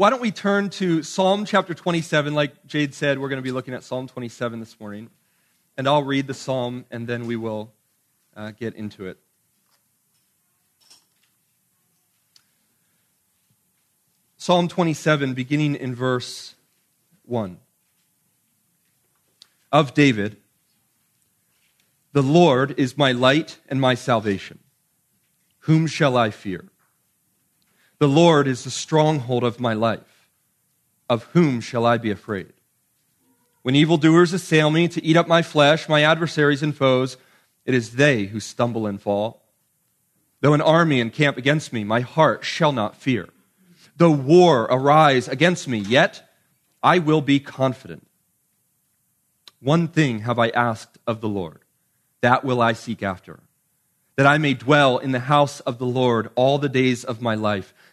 why don't we turn to Psalm chapter 27? Like Jade said, we're going to be looking at Psalm 27 this morning. And I'll read the psalm and then we will uh, get into it. Psalm 27, beginning in verse 1. Of David, the Lord is my light and my salvation. Whom shall I fear? The Lord is the stronghold of my life. Of whom shall I be afraid? When evildoers assail me to eat up my flesh, my adversaries and foes, it is they who stumble and fall. Though an army encamp against me, my heart shall not fear. Though war arise against me, yet I will be confident. One thing have I asked of the Lord, that will I seek after, that I may dwell in the house of the Lord all the days of my life,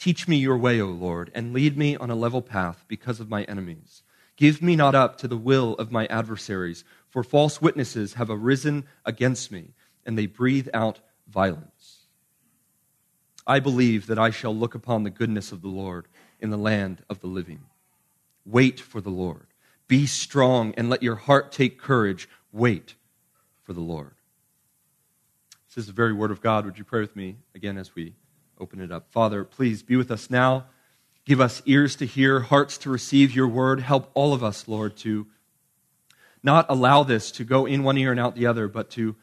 Teach me your way, O Lord, and lead me on a level path because of my enemies. Give me not up to the will of my adversaries, for false witnesses have arisen against me, and they breathe out violence. I believe that I shall look upon the goodness of the Lord in the land of the living. Wait for the Lord. Be strong and let your heart take courage. Wait for the Lord. This is the very word of God. Would you pray with me again as we open it up? Father, please be with us now. Give us ears to hear, hearts to receive your word. Help all of us, Lord, to not allow this to go in one ear and out the other, but to,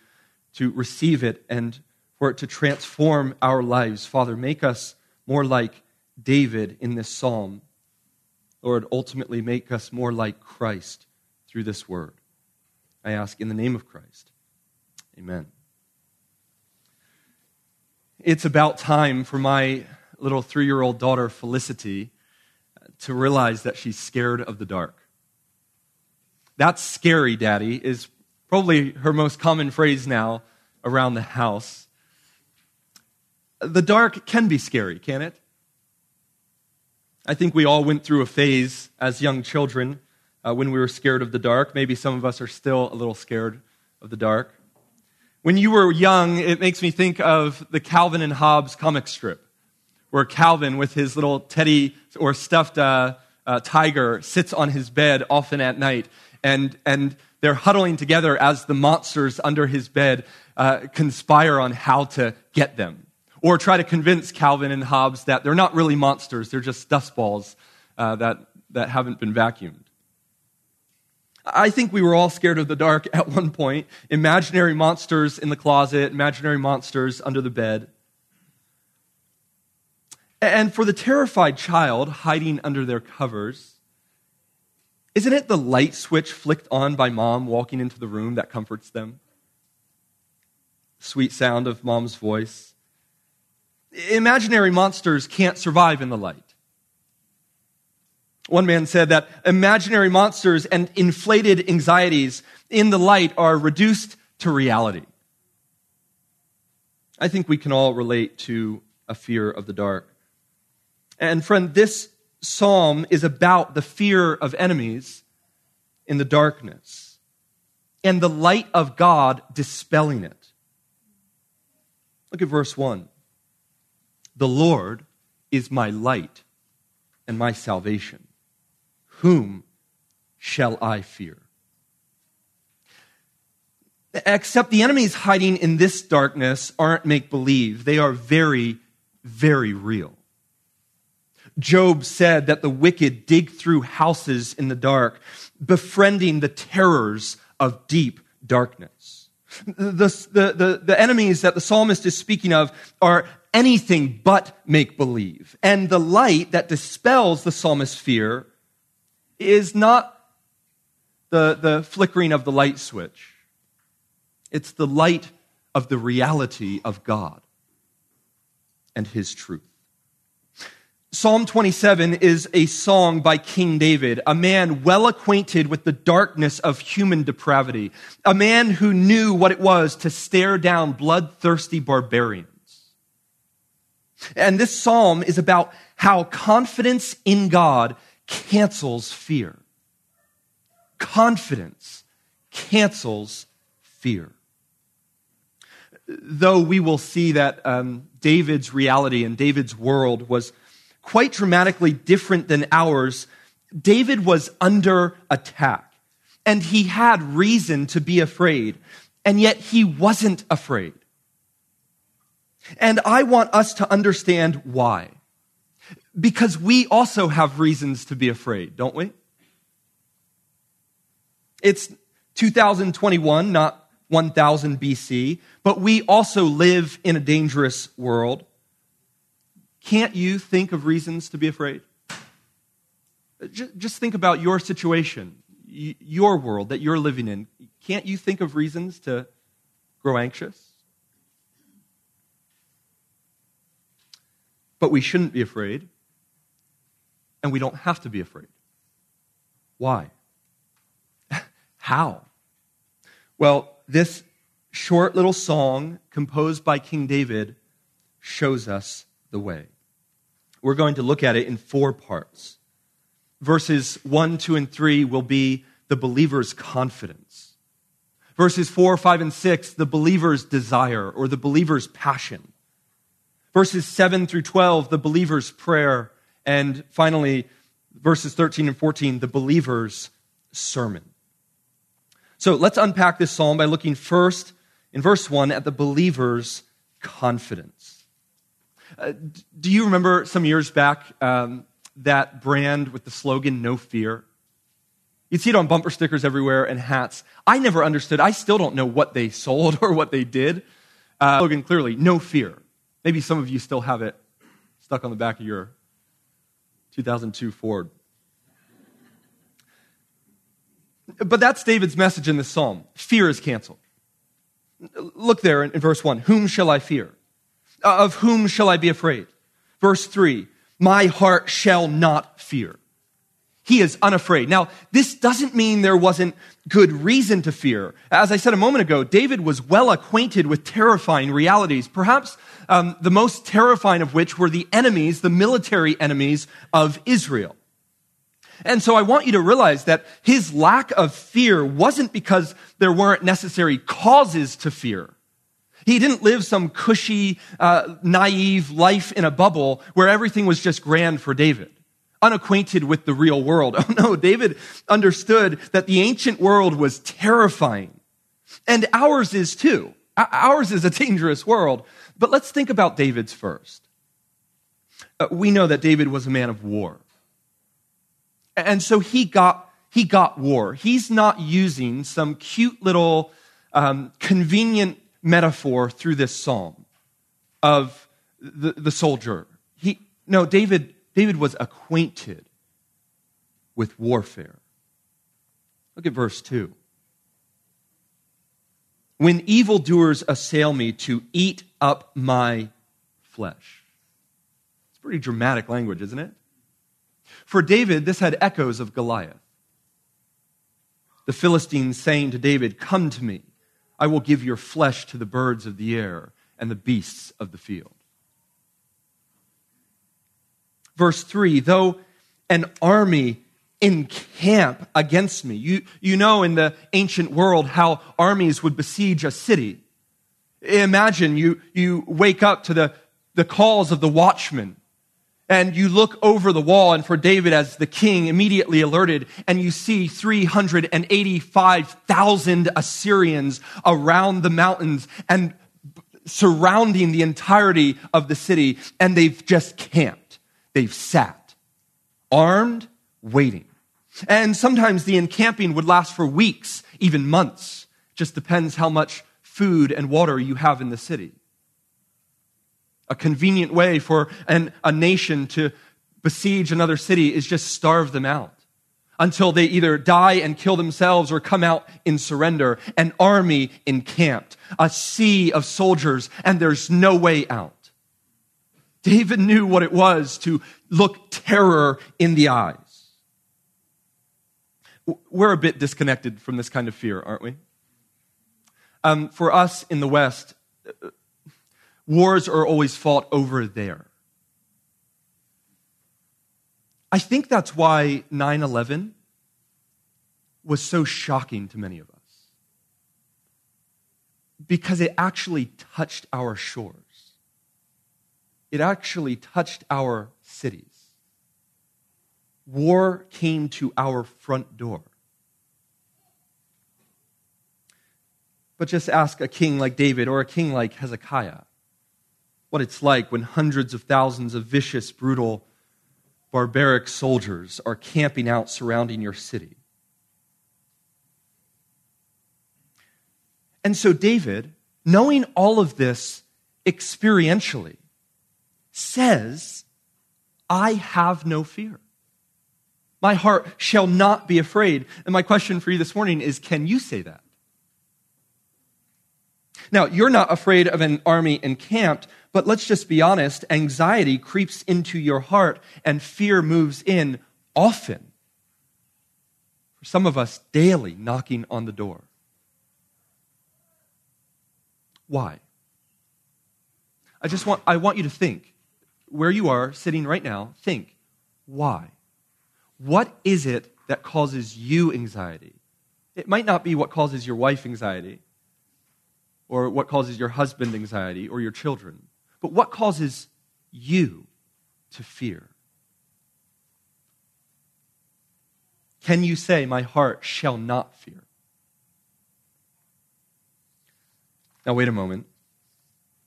to receive it and for it to transform our lives. Father, make us more like David in this psalm. Lord, ultimately make us more like Christ through this word. I ask in the name of Christ. Amen. It's about time for my little three year old daughter, Felicity, to realize that she's scared of the dark. That's scary, Daddy, is probably her most common phrase now around the house the dark can be scary, can it? I think we all went through a phase as young children uh, when we were scared of the dark. Maybe some of us are still a little scared of the dark. When you were young, it makes me think of the Calvin and Hobbes comic strip, where Calvin, with his little teddy or stuffed uh, uh, tiger, sits on his bed often at night, and, and they're huddling together as the monsters under his bed uh, conspire on how to get them or try to convince Calvin and Hobbes that they're not really monsters, they're just dust balls uh, that, that haven't been vacuumed. I think we were all scared of the dark at one point. Imaginary monsters in the closet, imaginary monsters under the bed. And for the terrified child hiding under their covers, isn't it the light switch flicked on by mom walking into the room that comforts them? Sweet sound of mom's voice imaginary monsters can't survive in the light. One man said that imaginary monsters and inflated anxieties in the light are reduced to reality. I think we can all relate to a fear of the dark. And friend, this psalm is about the fear of enemies in the darkness and the light of God dispelling it. Look at verse 1. The Lord is my light and my salvation. Whom shall I fear? Except the enemies hiding in this darkness aren't make believe. They are very, very real. Job said that the wicked dig through houses in the dark, befriending the terrors of deep darkness. The, the, the, the enemies that the psalmist is speaking of are anything but make believe. And the light that dispels the psalmist's fear is not the, the flickering of the light switch, it's the light of the reality of God and his truth. Psalm 27 is a song by King David, a man well acquainted with the darkness of human depravity, a man who knew what it was to stare down bloodthirsty barbarians. And this psalm is about how confidence in God cancels fear. Confidence cancels fear. Though we will see that um, David's reality and David's world was quite dramatically different than ours, David was under attack and he had reason to be afraid, and yet he wasn't afraid. And I want us to understand why. Because we also have reasons to be afraid, don't we? It's 2021, not 1000 BC, but we also live in a dangerous world. Can't you think of reasons to be afraid? Just think about your situation, your world that you're living in. Can't you think of reasons to grow anxious? But we shouldn't be afraid, and we don't have to be afraid. Why? How? Well, this short little song composed by King David shows us the way. We're going to look at it in four parts. Verses 1, 2, and 3 will be the believer's confidence. Verses 4, 5, and 6, the believer's desire or the believer's passion. Verses 7 through 12, the believer's prayer. And finally, verses 13 and 14, the believer's sermon. So let's unpack this psalm by looking first in verse 1 at the believer's confidence. Uh, do you remember some years back um, that brand with the slogan, No Fear? You'd see it on bumper stickers everywhere and hats. I never understood. I still don't know what they sold or what they did. Uh, slogan clearly, No Fear. Maybe some of you still have it stuck on the back of your 2002 Ford. But that's David's message in this psalm. Fear is canceled. Look there in, verse 1. Whom shall I fear? Uh, of whom shall I be afraid? Verse 3. My heart shall not fear. He is unafraid. Now, this doesn't mean there wasn't good reason to fear. As I said a moment ago, David was well acquainted with terrifying realities, perhaps um, the most terrifying of which were the enemies, the military enemies of Israel. And so I want you to realize that his lack of fear wasn't because there weren't necessary causes to fear. He didn't live some cushy, uh, naive life in a bubble where everything was just grand for David, unacquainted with the real world. Oh no, David understood that the ancient world was terrifying. And ours is too. Ours is a dangerous world. But let's think about David's first. Uh, we know that David was a man of war. And so he got, he got war. He's not using some cute little um, convenient metaphor through this psalm of the, the soldier. He, no, David, David was acquainted with warfare. Look at verse 2. When evildoers assail me to eat up my flesh. It's pretty dramatic language, isn't it? For David, this had echoes of Goliath. The Philistines saying to David, Come to me, I will give your flesh to the birds of the air and the beasts of the field. Verse 3 Though an army encamp against me. You, you know in the ancient world how armies would besiege a city. Imagine you, you wake up to the, the calls of the watchman and you look over the wall and for David as the king immediately alerted and you see 385,000 Assyrians around the mountains and surrounding the entirety of the city and they've just camped. They've sat, armed, waiting. And sometimes the encamping would last for weeks, even months, Just depends how much food and water you have in the city. A convenient way for an, a nation to besiege another city is just starve them out until they either die and kill themselves or come out in surrender. An army encamped, a sea of soldiers, and there's no way out. David knew what it was to look terror in the eyes. We're a bit disconnected from this kind of fear, aren't we? Um, for us in the West, uh, wars are always fought over there. I think that's why 9 11 was so shocking to many of us. Because it actually touched our shores, it actually touched our cities. War came to our front door. But just ask a king like David or a king like Hezekiah what it's like when hundreds of thousands of vicious, brutal barbaric soldiers are camping out surrounding your city. And so, David, knowing all of this experientially, says, I have no fear. My heart shall not be afraid. And my question for you this morning is can you say that? Now, you're not afraid of an army encamped, but let's just be honest anxiety creeps into your heart and fear moves in often. For some of us, daily knocking on the door. Why? I just want, I want you to think where you are sitting right now, think, why? What is it that causes you anxiety? It might not be what causes your wife anxiety or what causes your husband anxiety or your children, but what causes you to fear? Can you say, My heart shall not fear? Now, wait a moment.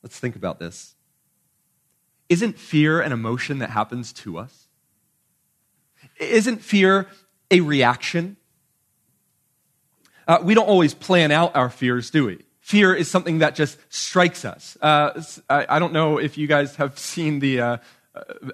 Let's think about this. Isn't fear an emotion that happens to us? Isn't fear a reaction? Uh, we don't always plan out our fears, do we? Fear is something that just strikes us. Uh, I, I, don't know if you guys have seen the, uh,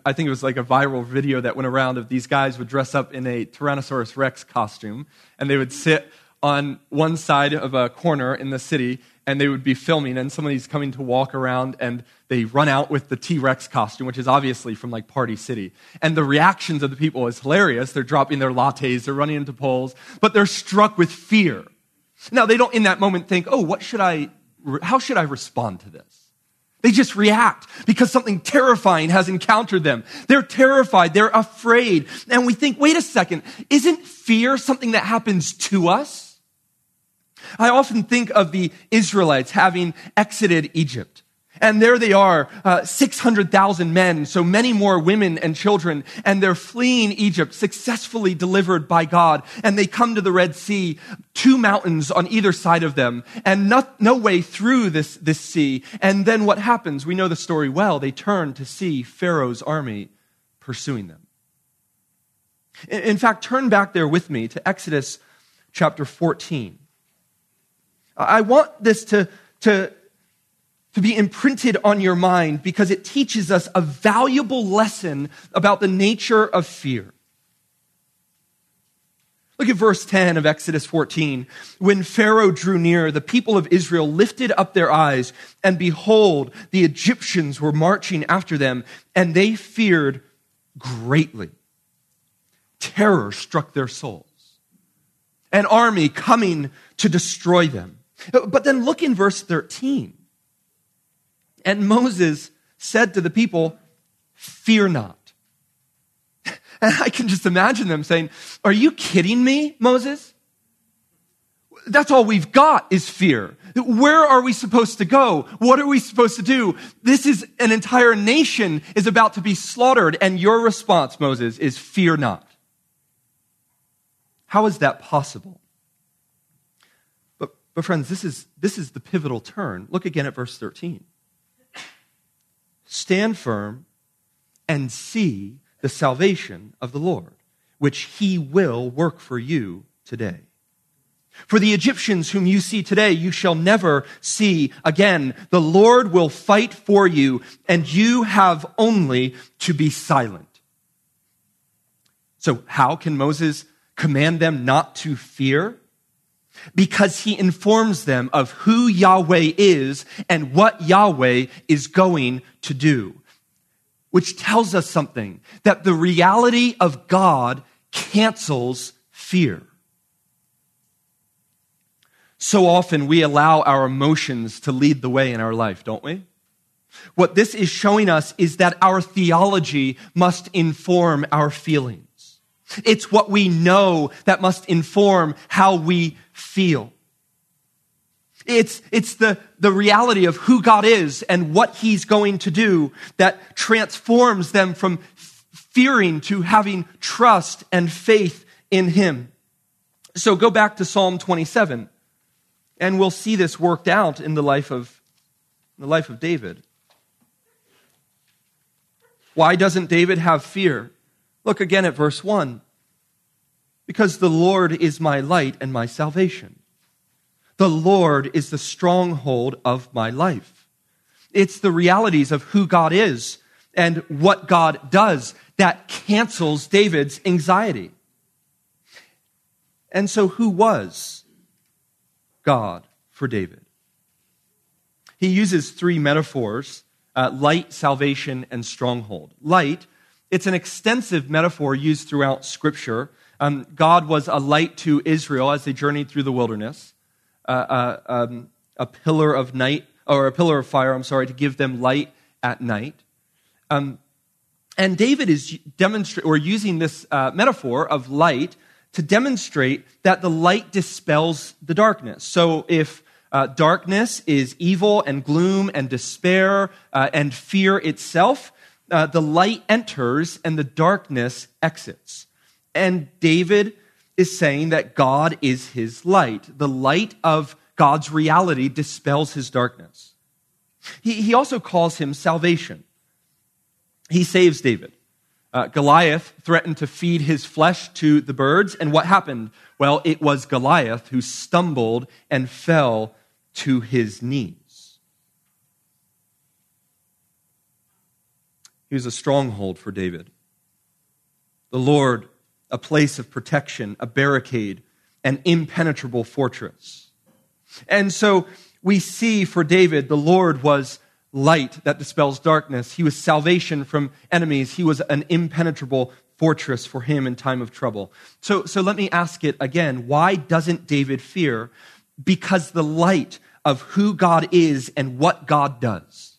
I think it was like a viral video that went around of these guys would dress up in a Tyrannosaurus Rex costume and they would sit on one side of a corner in the city and they would be filming and somebody's coming to walk around and they run out with the T-Rex costume, which is obviously from like Party City. And the reactions of the people is hilarious. They're dropping their lattes, they're running into poles, but they're struck with fear. Now they don't in that moment think, oh, what should I, how should I respond to this? They just react because something terrifying has encountered them. They're terrified. They're afraid. And we think, wait a second, isn't fear something that happens to us? I often think of the Israelites having exited Egypt. And there they are, uh, 600,000 men, so many more women and children, and they're fleeing Egypt, successfully delivered by God. And they come to the Red Sea, two mountains on either side of them, and no, no way through this, this sea. And then what happens? We know the story well. They turn to see Pharaoh's army pursuing them. In, in fact, turn back there with me to Exodus chapter 14. I want this to, to, to be imprinted on your mind because it teaches us a valuable lesson about the nature of fear. Look at verse 10 of Exodus 14. When Pharaoh drew near, the people of Israel lifted up their eyes, and behold, the Egyptians were marching after them, and they feared greatly. Terror struck their souls. An army coming to destroy them. But then look in verse 13. And Moses said to the people, Fear not. And I can just imagine them saying, Are you kidding me, Moses? That's all we've got is fear. Where are we supposed to go? What are we supposed to do? This is an entire nation is about to be slaughtered. And your response, Moses, is fear not. How is that possible? But, friends, this is, this is the pivotal turn. Look again at verse 13. Stand firm and see the salvation of the Lord, which he will work for you today. For the Egyptians whom you see today, you shall never see again. The Lord will fight for you, and you have only to be silent. So, how can Moses command them not to fear? Because he informs them of who Yahweh is and what Yahweh is going to do. Which tells us something that the reality of God cancels fear. So often we allow our emotions to lead the way in our life, don't we? What this is showing us is that our theology must inform our feelings. It's what we know that must inform how we feel. It's, it's the, the reality of who God is and what He's going to do that transforms them from fearing to having trust and faith in Him. So go back to Psalm 27. And we'll see this worked out in the life of, the life of David. Why doesn't David have fear? Look again at verse 1. Because the Lord is my light and my salvation. The Lord is the stronghold of my life. It's the realities of who God is and what God does that cancels David's anxiety. And so, who was God for David. He uses three metaphors uh, light, salvation, and stronghold. Light, it's an extensive metaphor used throughout Scripture. Um, God was a light to Israel as they journeyed through the wilderness, uh, uh, um, a pillar of night, or a pillar of fire, I'm sorry, to give them light at night. Um, and David is demonstrating or using this uh, metaphor of light to demonstrate that the light dispels the darkness. So if uh, darkness is evil and gloom and despair uh, and fear itself, uh, the light enters and the darkness exits. And David is saying that God is his light. The light of God's reality dispels his darkness. He, he also calls him salvation. He saves David. Uh, Goliath threatened to feed his flesh to the birds, and what happened? Well, it was Goliath who stumbled and fell to his knees. Was a stronghold for David. The Lord, a place of protection, a barricade, an impenetrable fortress. And so we see for David, the Lord was light that dispels darkness. He was salvation from enemies. He was an impenetrable fortress for him in time of trouble. So, so let me ask it again. Why doesn't David fear? Because the light of who God is and what God does.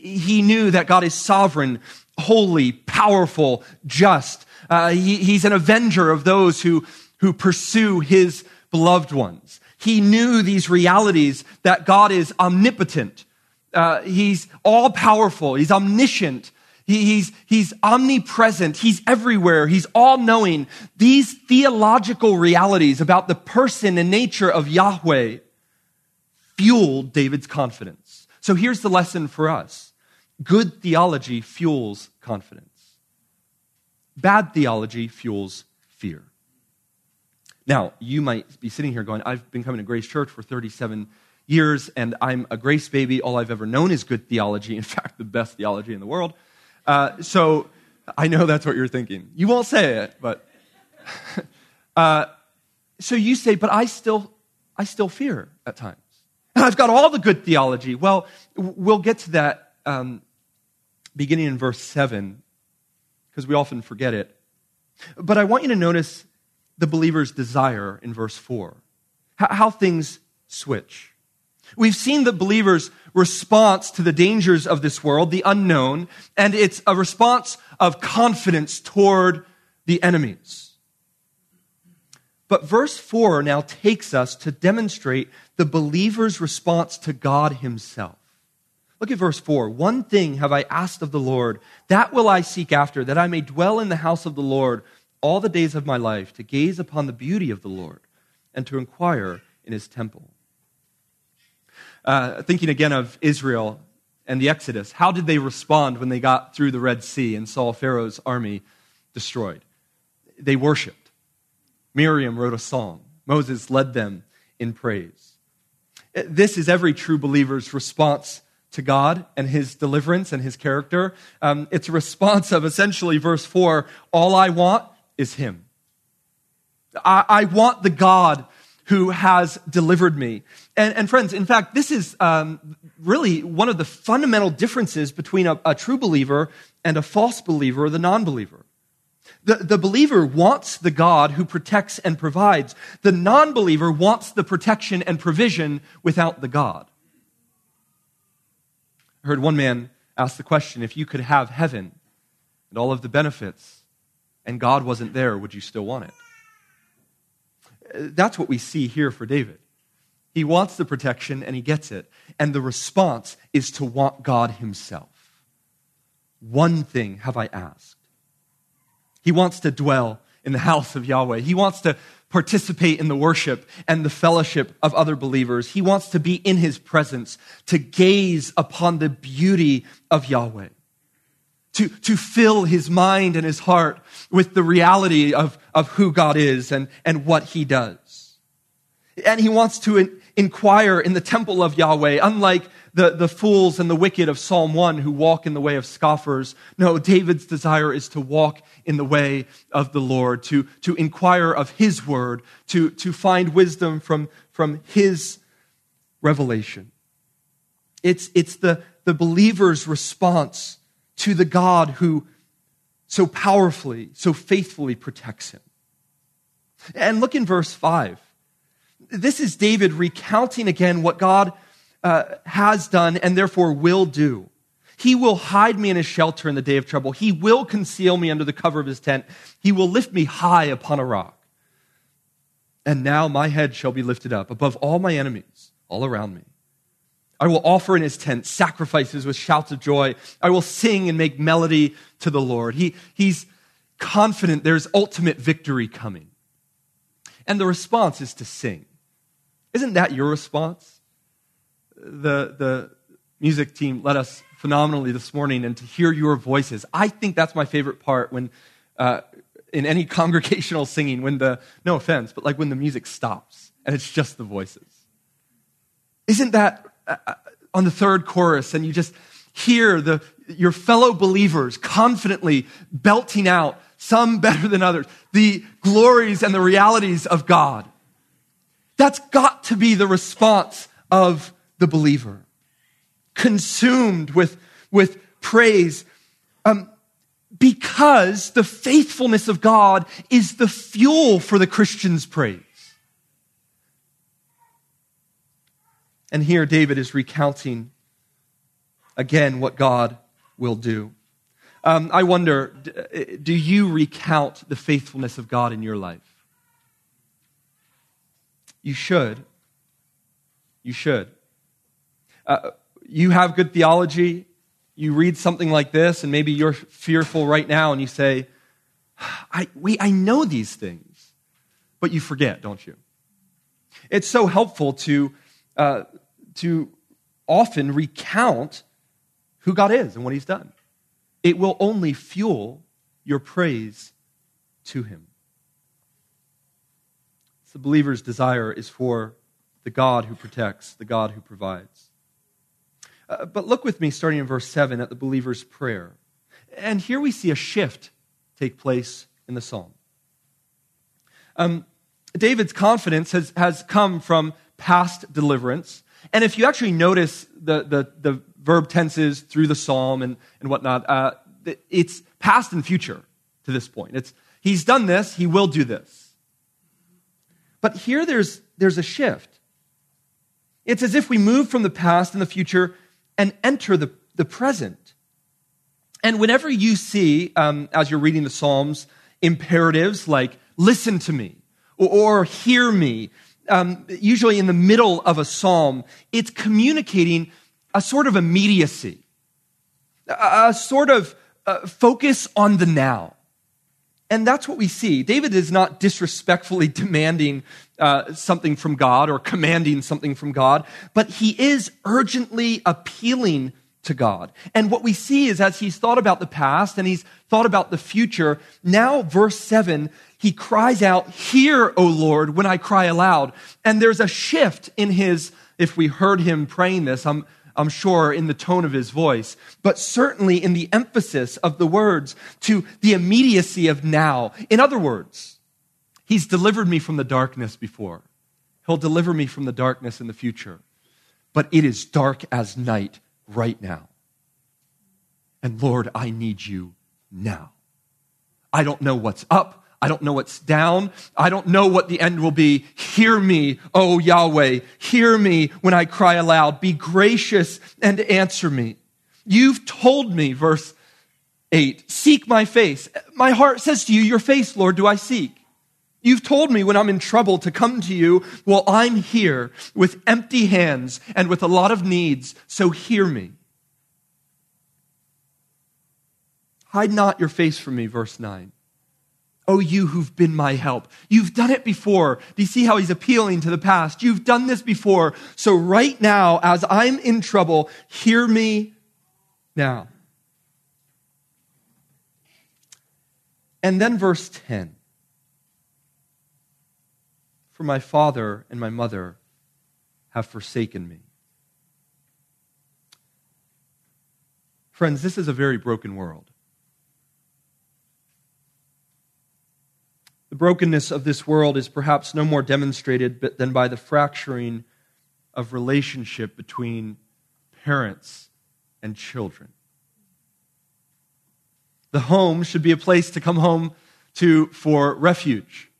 He knew that God is sovereign, holy, powerful, just. Uh, he, he's an avenger of those who, who pursue his beloved ones. He knew these realities that God is omnipotent, uh, he's all powerful. He's omniscient. He, he's, he's omnipresent. He's everywhere. He's all knowing. These theological realities about the person and nature of Yahweh fueled David's confidence. So here's the lesson for us good theology fuels confidence, bad theology fuels fear. Now, you might be sitting here going, I've been coming to Grace Church for 37 years, and I'm a grace baby. All I've ever known is good theology. In fact, the best theology in the world. Uh, so I know that's what you're thinking. You won't say it, but. uh, so you say, but I still, I still fear at times. And I've got all the good theology. Well, we'll get to that um, beginning in verse 7, because we often forget it. But I want you to notice the believer's desire in verse 4, how, things switch. We've seen the believer's response to the dangers of this world, the unknown, and it's a response of confidence toward the enemies. But verse 4 now takes us to demonstrate the believer's response to God himself. Look at verse 4. One thing have I asked of the Lord, that will I seek after, that I may dwell in the house of the Lord all the days of my life, to gaze upon the beauty of the Lord and to inquire in his temple. Uh, thinking again of Israel and the Exodus, how did they respond when they got through the Red Sea and saw Pharaoh's army destroyed? They worshiped. Miriam wrote a song. Moses led them in praise. This is every true believer's response to God and his deliverance and his character. Um, it's a response of essentially verse 4 all I want is him. I, I want the God who has delivered me. And, and friends, in fact, this is um, really one of the fundamental differences between a, a true believer and a false believer, or the non believer. The, the believer wants the God who protects and provides. The non believer wants the protection and provision without the God. I heard one man ask the question if you could have heaven and all of the benefits and God wasn't there, would you still want it? That's what we see here for David. He wants the protection and he gets it. And the response is to want God himself. One thing have I asked. He wants to dwell in the house of Yahweh. He wants to participate in the worship and the fellowship of other believers. He wants to be in his presence, to gaze upon the beauty of Yahweh, to, to fill his mind and his heart with the reality of, of who God is and, and what he does. And he wants to in, inquire in the temple of Yahweh, unlike the, the fools and the wicked of Psalm 1 who walk in the way of scoffers. No, David's desire is to walk in the way of the Lord, to, to inquire of his word, to, to find wisdom from, from his revelation. It's, it's the, the believer's response to the God who so powerfully, so faithfully protects him. And look in verse 5. This is David recounting again what God uh, has done and therefore will do. He will hide me in his shelter in the day of trouble. He will conceal me under the cover of his tent. He will lift me high upon a rock. And now my head shall be lifted up above all my enemies all around me. I will offer in his tent sacrifices with shouts of joy. I will sing and make melody to the Lord. He, he's confident there's ultimate victory coming. And the response is to sing. Isn't that your response? The, the music team led us phenomenally this morning and to hear your voices. I think that's my favorite part when, uh, in any congregational singing, when the, no offense, but like when the music stops and it's just the voices. Isn't that uh, uh on the third chorus and you just hear the, your fellow believers confidently belting out, some better than others, the glories and the realities of God? That's got to be the response of the believer, consumed with, with praise, um, because the faithfulness of God is the fuel for the Christian's praise. And here David is recounting again what God will do. Um, I wonder, do you recount the faithfulness of God in your life? You should. You should. Uh, you have good theology, you read something like this, and maybe you're fearful right now, and you say, I, we, I know these things, but you forget, don't you? It's so helpful to, uh, to often recount who God is and what He's done. It will only fuel your praise to Him. the believer's desire is for the God who protects, the God who provides. Uh, but look with me, starting in verse 7, at the believer's prayer. And here we see a shift take place in the psalm. Um, David's confidence has, has come from past deliverance. And if you actually notice the, the, the verb tenses through the psalm and, and whatnot, uh, it's past and future to this point. It's, he's done this, he will do this. But here there's, there's a shift. It's as if we move from the past and the future and enter the, the present. And whenever you see, um, as you're reading the Psalms, imperatives like listen to me or, or hear me, um, usually in the middle of a psalm, it's communicating a sort of immediacy, a, a sort of uh, focus on the now. And that's what we see. David is not disrespectfully demanding uh, something from God or commanding something from God, but he is urgently appealing to God. And what we see is as he's thought about the past and he's thought about the future, now verse 7, he cries out, Hear, O Lord, when I cry aloud. And there's a shift in his, if we heard him praying this, I'm, I'm sure in the tone of his voice, but certainly in the emphasis of the words to the immediacy of now. In other words, he's delivered me from the darkness before. He'll deliver me from the darkness in the future. But it is dark as night right now. And Lord, I need you now. I don't know what's up. I don't know what's down. I don't know what the end will be. Hear me, O Yahweh. Hear me when I cry aloud. Be gracious and answer me. You've told me, verse 8, seek my face. My heart says to you, Your face, Lord, do I seek. You've told me when I'm in trouble to come to you. Well, I'm here with empty hands and with a lot of needs, so hear me. Hide not your face from me, verse 9. Oh, you who've been my help. You've done it before. Do you see how he's appealing to the past? You've done this before. So right now, as I'm in trouble, hear me now. And then verse 10 For my father and my mother have forsaken me. Friends, this is a very broken world. The brokenness of this world is perhaps no more demonstrated than by the fracturing of relationship between parents and children. The home should be a place to come home to for refuge.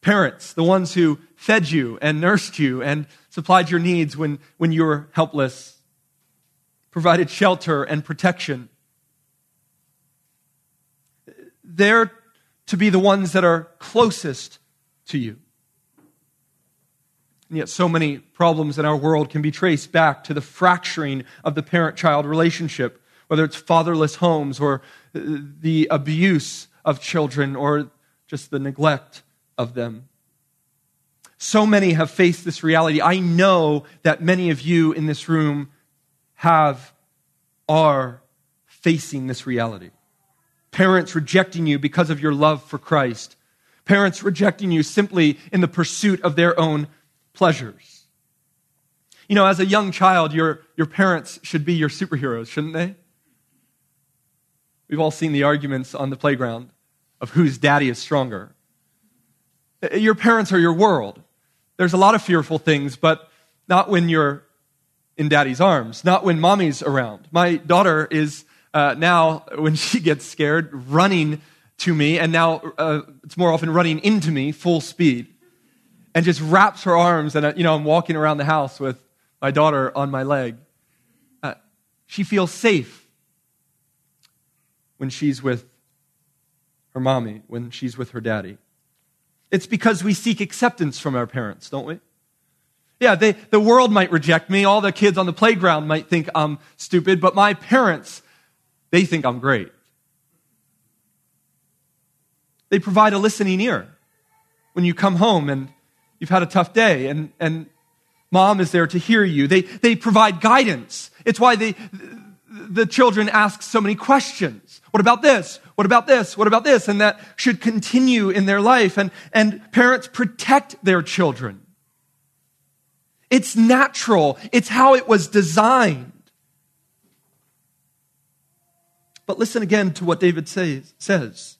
Parents, the ones who fed you and nursed you and supplied your needs when, when you were helpless, provided shelter and protection. They're to be the ones that are closest to you. And yet, so many problems in our world can be traced back to the fracturing of the parent child relationship, whether it's fatherless homes or uh, the abuse of children or just the neglect of them. So many have faced this reality. I know that many of you in this room have, are facing this reality. Parents rejecting you because of your love for Christ. Parents rejecting you simply in the pursuit of their own pleasures. You know, as a young child, your, your parents should be your superheroes, shouldn't they? We've all seen the arguments on the playground of whose daddy is stronger. Your parents are your world. There's a lot of fearful things, but not when you're in daddy's arms, not when mommy's around. My daughter is uh, now, when she gets scared, running to me, and now uh, it's more often running into me full speed, and just wraps her arms. And, uh, you know, I'm walking around the house with my daughter on my leg. Uh, she feels safe when she's with her mommy, when she's with her daddy. It's because we seek acceptance from our parents, don't we? Yeah, they, the world might reject me. All the kids on the playground might think I'm stupid, but my parents they think I'm great. They provide a listening ear when you come home and you've had a tough day and, and mom is there to hear you. They, they provide guidance. It's why they, the children ask so many questions. What about this? What about this? What about this? And that should continue in their life. And, and parents protect their children. It's natural. It's how it was designed. But listen again to what David says, says.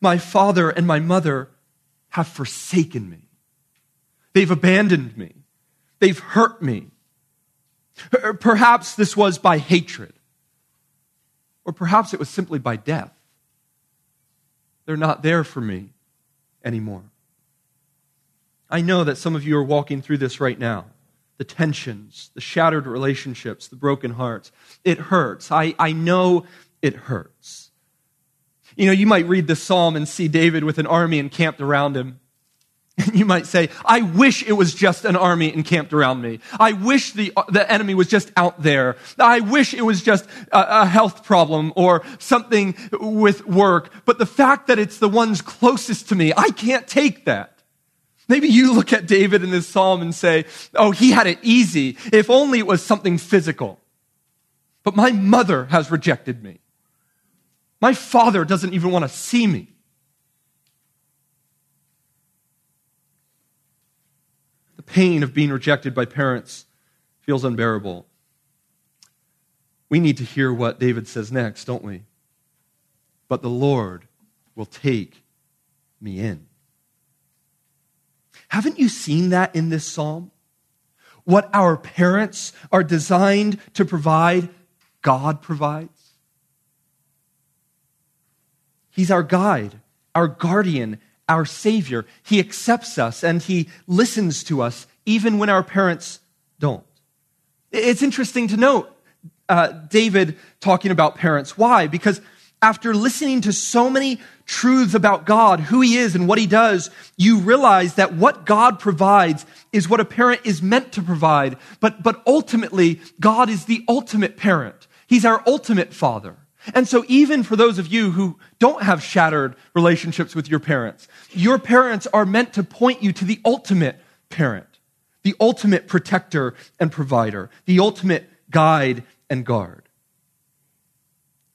My father and my mother have forsaken me. They've abandoned me. They've hurt me. Perhaps this was by hatred. Or perhaps it was simply by death. They're not there for me anymore. I know that some of you are walking through this right now the tensions, the shattered relationships, the broken hearts. It hurts. I, I know it hurts. You know, you might read the psalm and see David with an army encamped around him. You might say, I wish it was just an army encamped around me. I wish the, the enemy was just out there. I wish it was just a, a health problem or something with work. But the fact that it's the ones closest to me, I can't take that. Maybe you look at David in this psalm and say, oh, he had it easy. If only it was something physical. but my mother has rejected me. My father doesn't even want to see me. The pain of being rejected by parents feels unbearable. We need to hear what David says next, don't we? But the Lord will take me in. Haven't you seen that in this psalm? What our parents are designed to provide, God provides. He's our guide, our guardian, our Savior. He accepts us and He listens to us even when our parents don't. It's interesting to note uh, David talking about parents. Why? Because after listening to so many truths about God, who He is and what He does, you realize that what God provides is what a parent is meant to provide. But, but ultimately, God is the ultimate parent. He's our ultimate father. And so even for those of you who don't have shattered relationships with your parents, your parents are meant to point you to the ultimate parent, the ultimate protector and provider, the ultimate guide and guard.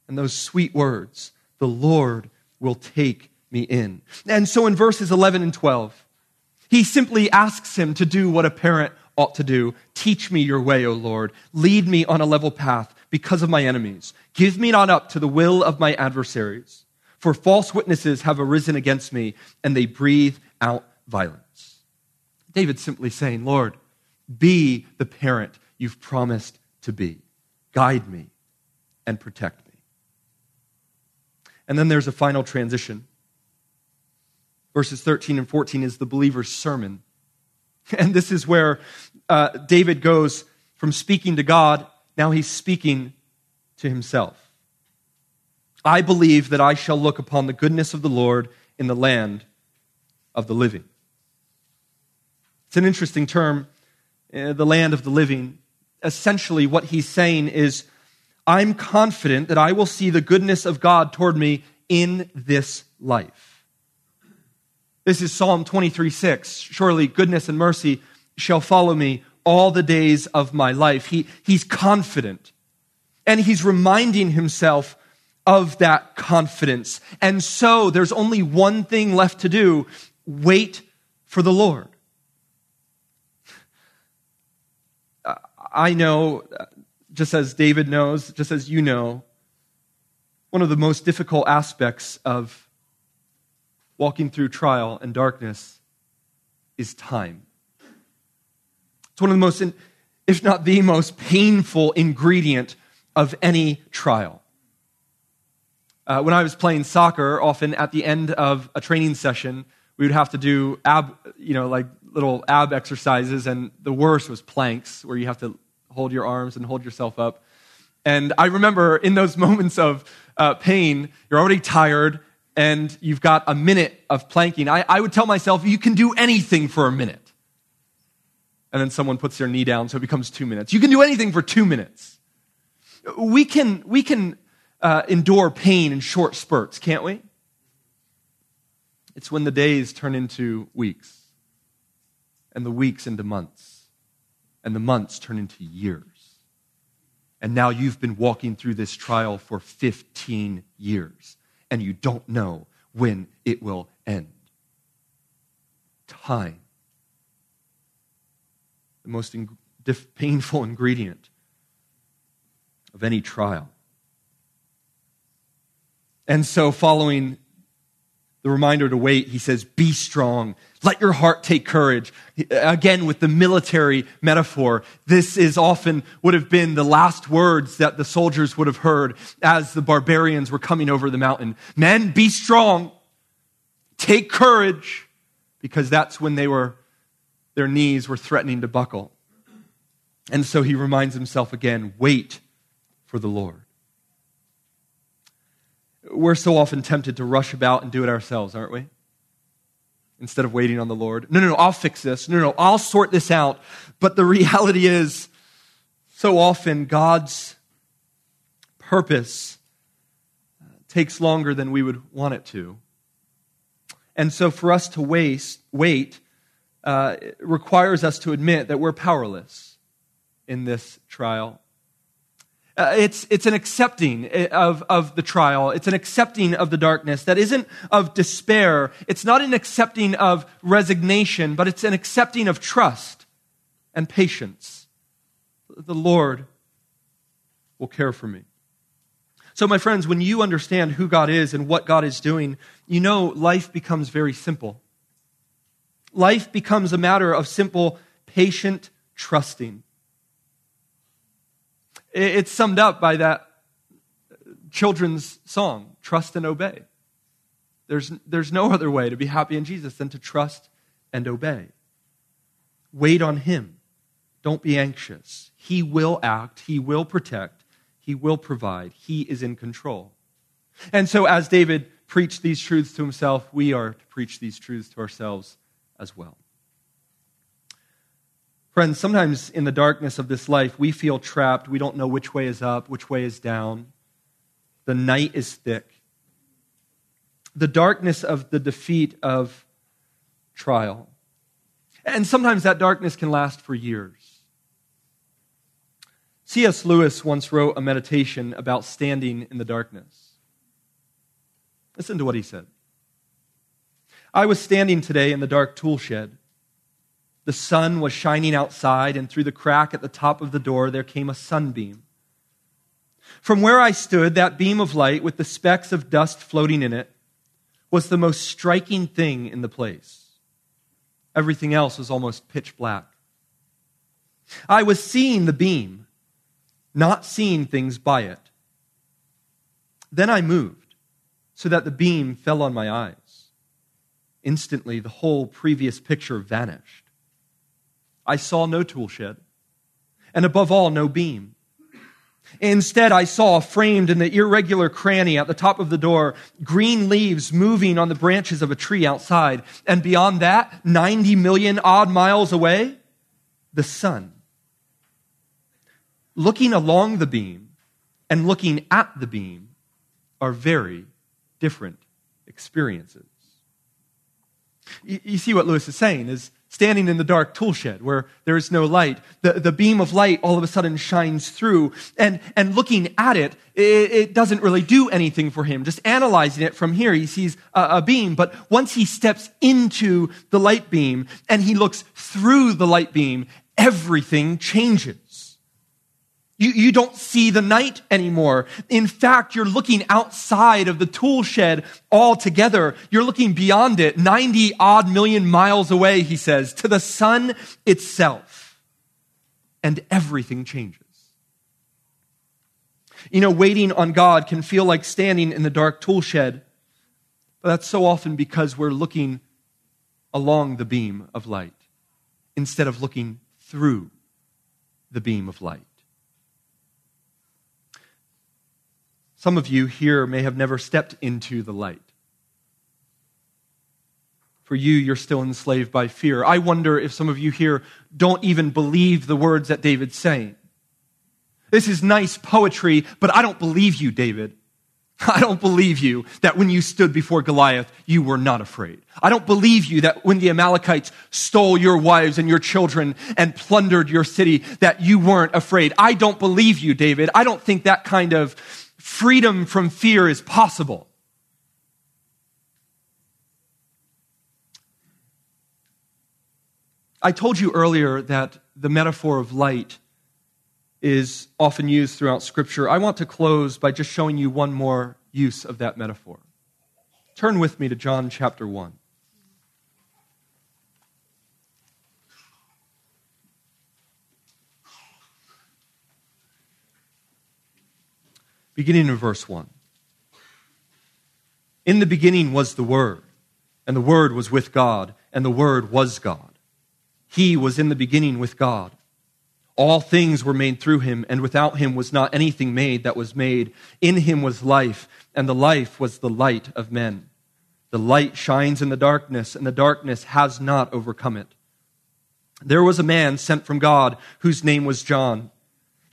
And those sweet words, the Lord will take me in. And so in verses 11 and 12, he simply asks him to do what a parent ought to do. Teach me your way, O Lord. Lead me on a level path because of my enemies. Give me not up to the will of my adversaries. For false witnesses have arisen against me, and they breathe out violence. David's simply saying, Lord, be the parent you've promised to be. Guide me and protect me. And then there's a final transition. Verses 13 and 14 is the believer's sermon. And this is where uh, David goes from speaking to God, now he's speaking to himself. I believe that I shall look upon the goodness of the Lord in the land of the living. It's an interesting term, uh, the land of the living. Essentially, what he's saying is I'm confident that I will see the goodness of God toward me in this life. This is Psalm 23 6. Surely goodness and mercy shall follow me all the days of my life. He, he's confident. And he's reminding himself of that confidence. And so there's only one thing left to do wait for the Lord. I know just as David knows, just as you know, one of the most difficult aspects of walking through trial and darkness is time. It's one of the most, if not the most painful ingredient of any trial. Uh, when I was playing soccer, often at the end of a training session, we would have to do ab, you know, like little ab exercises, and the worst was planks, where you have to hold your arms and hold yourself up. And I remember in those moments of uh, pain, you're already tired and you've got a minute of planking. I, I would tell myself, you can do anything for a minute. And then someone puts their knee down, so it becomes two minutes. You can do anything for two minutes. We can, we can uh, endure pain in short spurts, can't we? It's when the days turn into weeks and the weeks into months and the months turn into years. And now you've been walking through this trial for 15 years, and you don't know when it will end. Time. The most in- painful ingredient of any trial. And so, following the reminder to wait, he says, Be strong. Let your heart take courage. Again, with the military metaphor, this is often would have been the last words that the soldiers would have heard as the barbarians were coming over the mountain. Men, be strong. Take courage. Because that's when they were, their knees were threatening to buckle. And so he reminds himself again wait for the Lord we're so often tempted to rush about and do it ourselves, aren't we? Instead of waiting on the Lord. No, no, no, I'll fix this. No, no, I'll sort this out. But the reality is, so often God's purpose uh, takes longer than we would want it to. And so for us to waste, wait uh, requires us to admit that we're powerless in this trial Uh, it's, it's an accepting of, of the trial. It's an accepting of the darkness that isn't of despair. It's not an accepting of resignation, but it's an accepting of trust and patience. The Lord will care for me. So, my friends, when you understand who God is and what God is doing, you know life becomes very simple. Life becomes a matter of simple, patient trusting. It's summed up by that children's song, Trust and Obey. There's, there's no other way to be happy in Jesus than to trust and obey. Wait on Him. Don't be anxious. He will act, He will protect, He will provide. He is in control. And so, as David preached these truths to himself, we are to preach these truths to ourselves as well. Friends, sometimes in the darkness of this life, we feel trapped. We don't know which way is up, which way is down. The night is thick. The darkness of the defeat of trial. And sometimes that darkness can last for years. C.S. Lewis once wrote a meditation about standing in the darkness. Listen to what he said. I was standing today in the dark tool shed the sun was shining outside, and through the crack at the top of the door there came a sunbeam. From where I stood, that beam of light with the specks of dust floating in it was the most striking thing in the place. Everything else was almost pitch black. I was seeing the beam, not seeing things by it. Then I moved so that the beam fell on my eyes. Instantly, the whole previous picture vanished. I saw no tool shed, and above all, no beam. Instead, I saw framed in the irregular cranny at the top of the door green leaves moving on the branches of a tree outside. And beyond that, 90 million odd miles away, the sun. Looking along the beam and looking at the beam are very different experiences. You, see what Lewis is saying is standing in the dark tool shed where there is no light. The, the beam of light all of a sudden shines through. And, and looking at it, it, it doesn't really do anything for him. Just analyzing it from here, he sees a, a beam. But once he steps into the light beam and he looks through the light beam, everything changes. You, you don't see the night anymore. In fact, you're looking outside of the tool shed altogether. You're looking beyond it, 90 odd million miles away, he says, to the sun itself. And everything changes. You know, waiting on God can feel like standing in the dark tool shed, but that's so often because we're looking along the beam of light instead of looking through the beam of light. Some of you here may have never stepped into the light. For you, you're still enslaved by fear. I wonder if some of you here don't even believe the words that David's saying. This is nice poetry, but I don't believe you, David. I don't believe you that when you stood before Goliath, you were not afraid. I don't believe you that when the Amalekites stole your wives and your children and plundered your city, that you weren't afraid. I don't believe you, David. I don't think that kind of freedom from fear is possible. I told you earlier that the metaphor of light is often used throughout Scripture. I want to close by just showing you one more use of that metaphor. Turn with me to John chapter 1. Beginning in verse 1. In the beginning was the Word, and the Word was with God, and the Word was God. He was in the beginning with God. All things were made through him, and without him was not anything made that was made. In him was life, and the life was the light of men. The light shines in the darkness, and the darkness has not overcome it. There was a man sent from God whose name was John.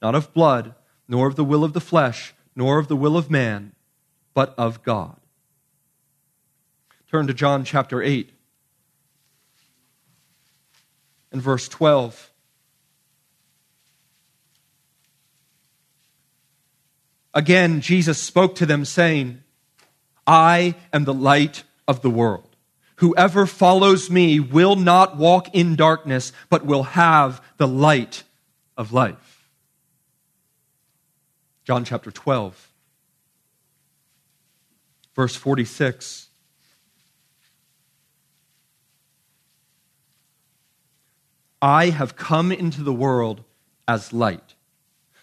not of blood, nor of the will of the flesh, nor of the will of man, but of God. Turn to John chapter 8 and verse 12. Again, Jesus spoke to them, saying, I am the light of the world. Whoever follows me will not walk in darkness, but will have the light of life. John chapter 12, verse 46. I have come into the world as light,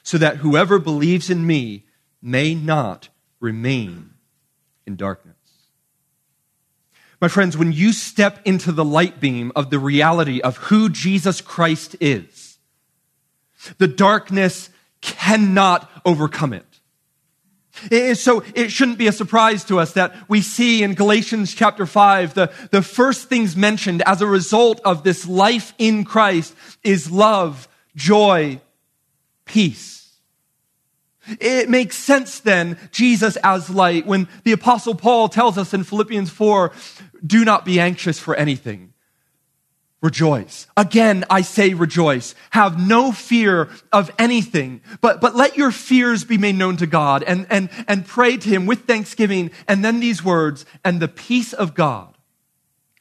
so that whoever believes in me may not remain in darkness. My friends, when you step into the light beam of the reality of who Jesus Christ is, the darkness cannot overcome it. So it shouldn't be a surprise to us that we see in Galatians chapter 5, the, the first things mentioned as a result of this life in Christ is love, joy, peace. It makes sense then, Jesus as light, when the apostle Paul tells us in Philippians 4, do not be anxious for anything. Rejoice. Again, I say rejoice. Have no fear of anything, but, but let your fears be made known to God and, and, and pray to Him with thanksgiving. And then these words, and the peace of God,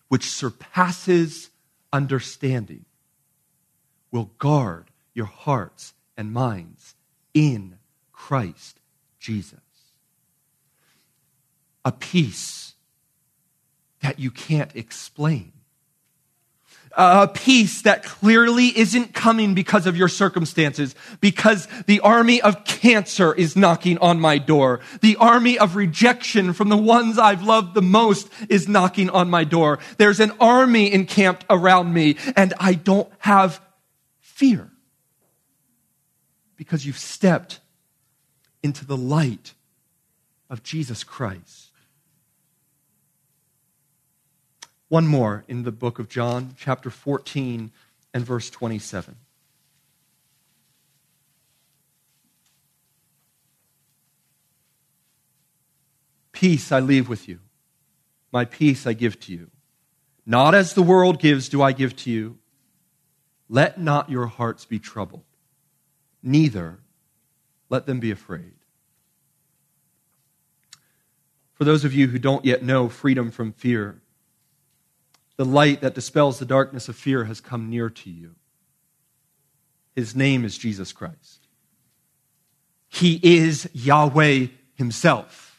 which surpasses understanding, will guard your hearts and minds in Christ Jesus. A peace that you can't explain. A peace that clearly isn't coming because of your circumstances, because the army of cancer is knocking on my door. The army of rejection from the ones I've loved the most is knocking on my door. There's an army encamped around me, and I don't have fear because you've stepped into the light of Jesus Christ. One more in the book of John, chapter 14 and verse 27. Peace I leave with you. My peace I give to you. Not as the world gives, do I give to you. Let not your hearts be troubled, neither let them be afraid. For those of you who don't yet know freedom from fear, the light that dispels the darkness of fear has come near to you. His name is Jesus Christ. He is Yahweh Himself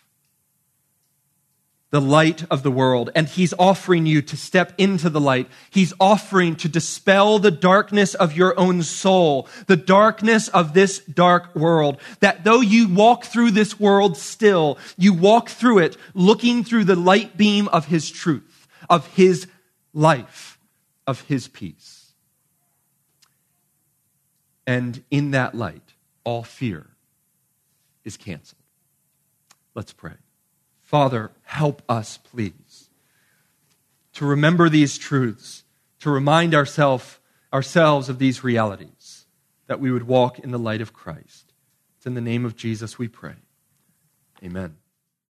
the light of the world, and he's offering you to step into the light. He's offering to dispel the darkness of your own soul, the darkness of this dark world. That though you walk through this world still, you walk through it looking through the light beam of his truth, of his life, of his peace. And in that light, all fear is canceled. Let's pray. Father, help us, please, to remember these truths, to remind ourselves ourselves of these realities, that we would walk in the light of Christ. It's in the name of Jesus we pray. Amen.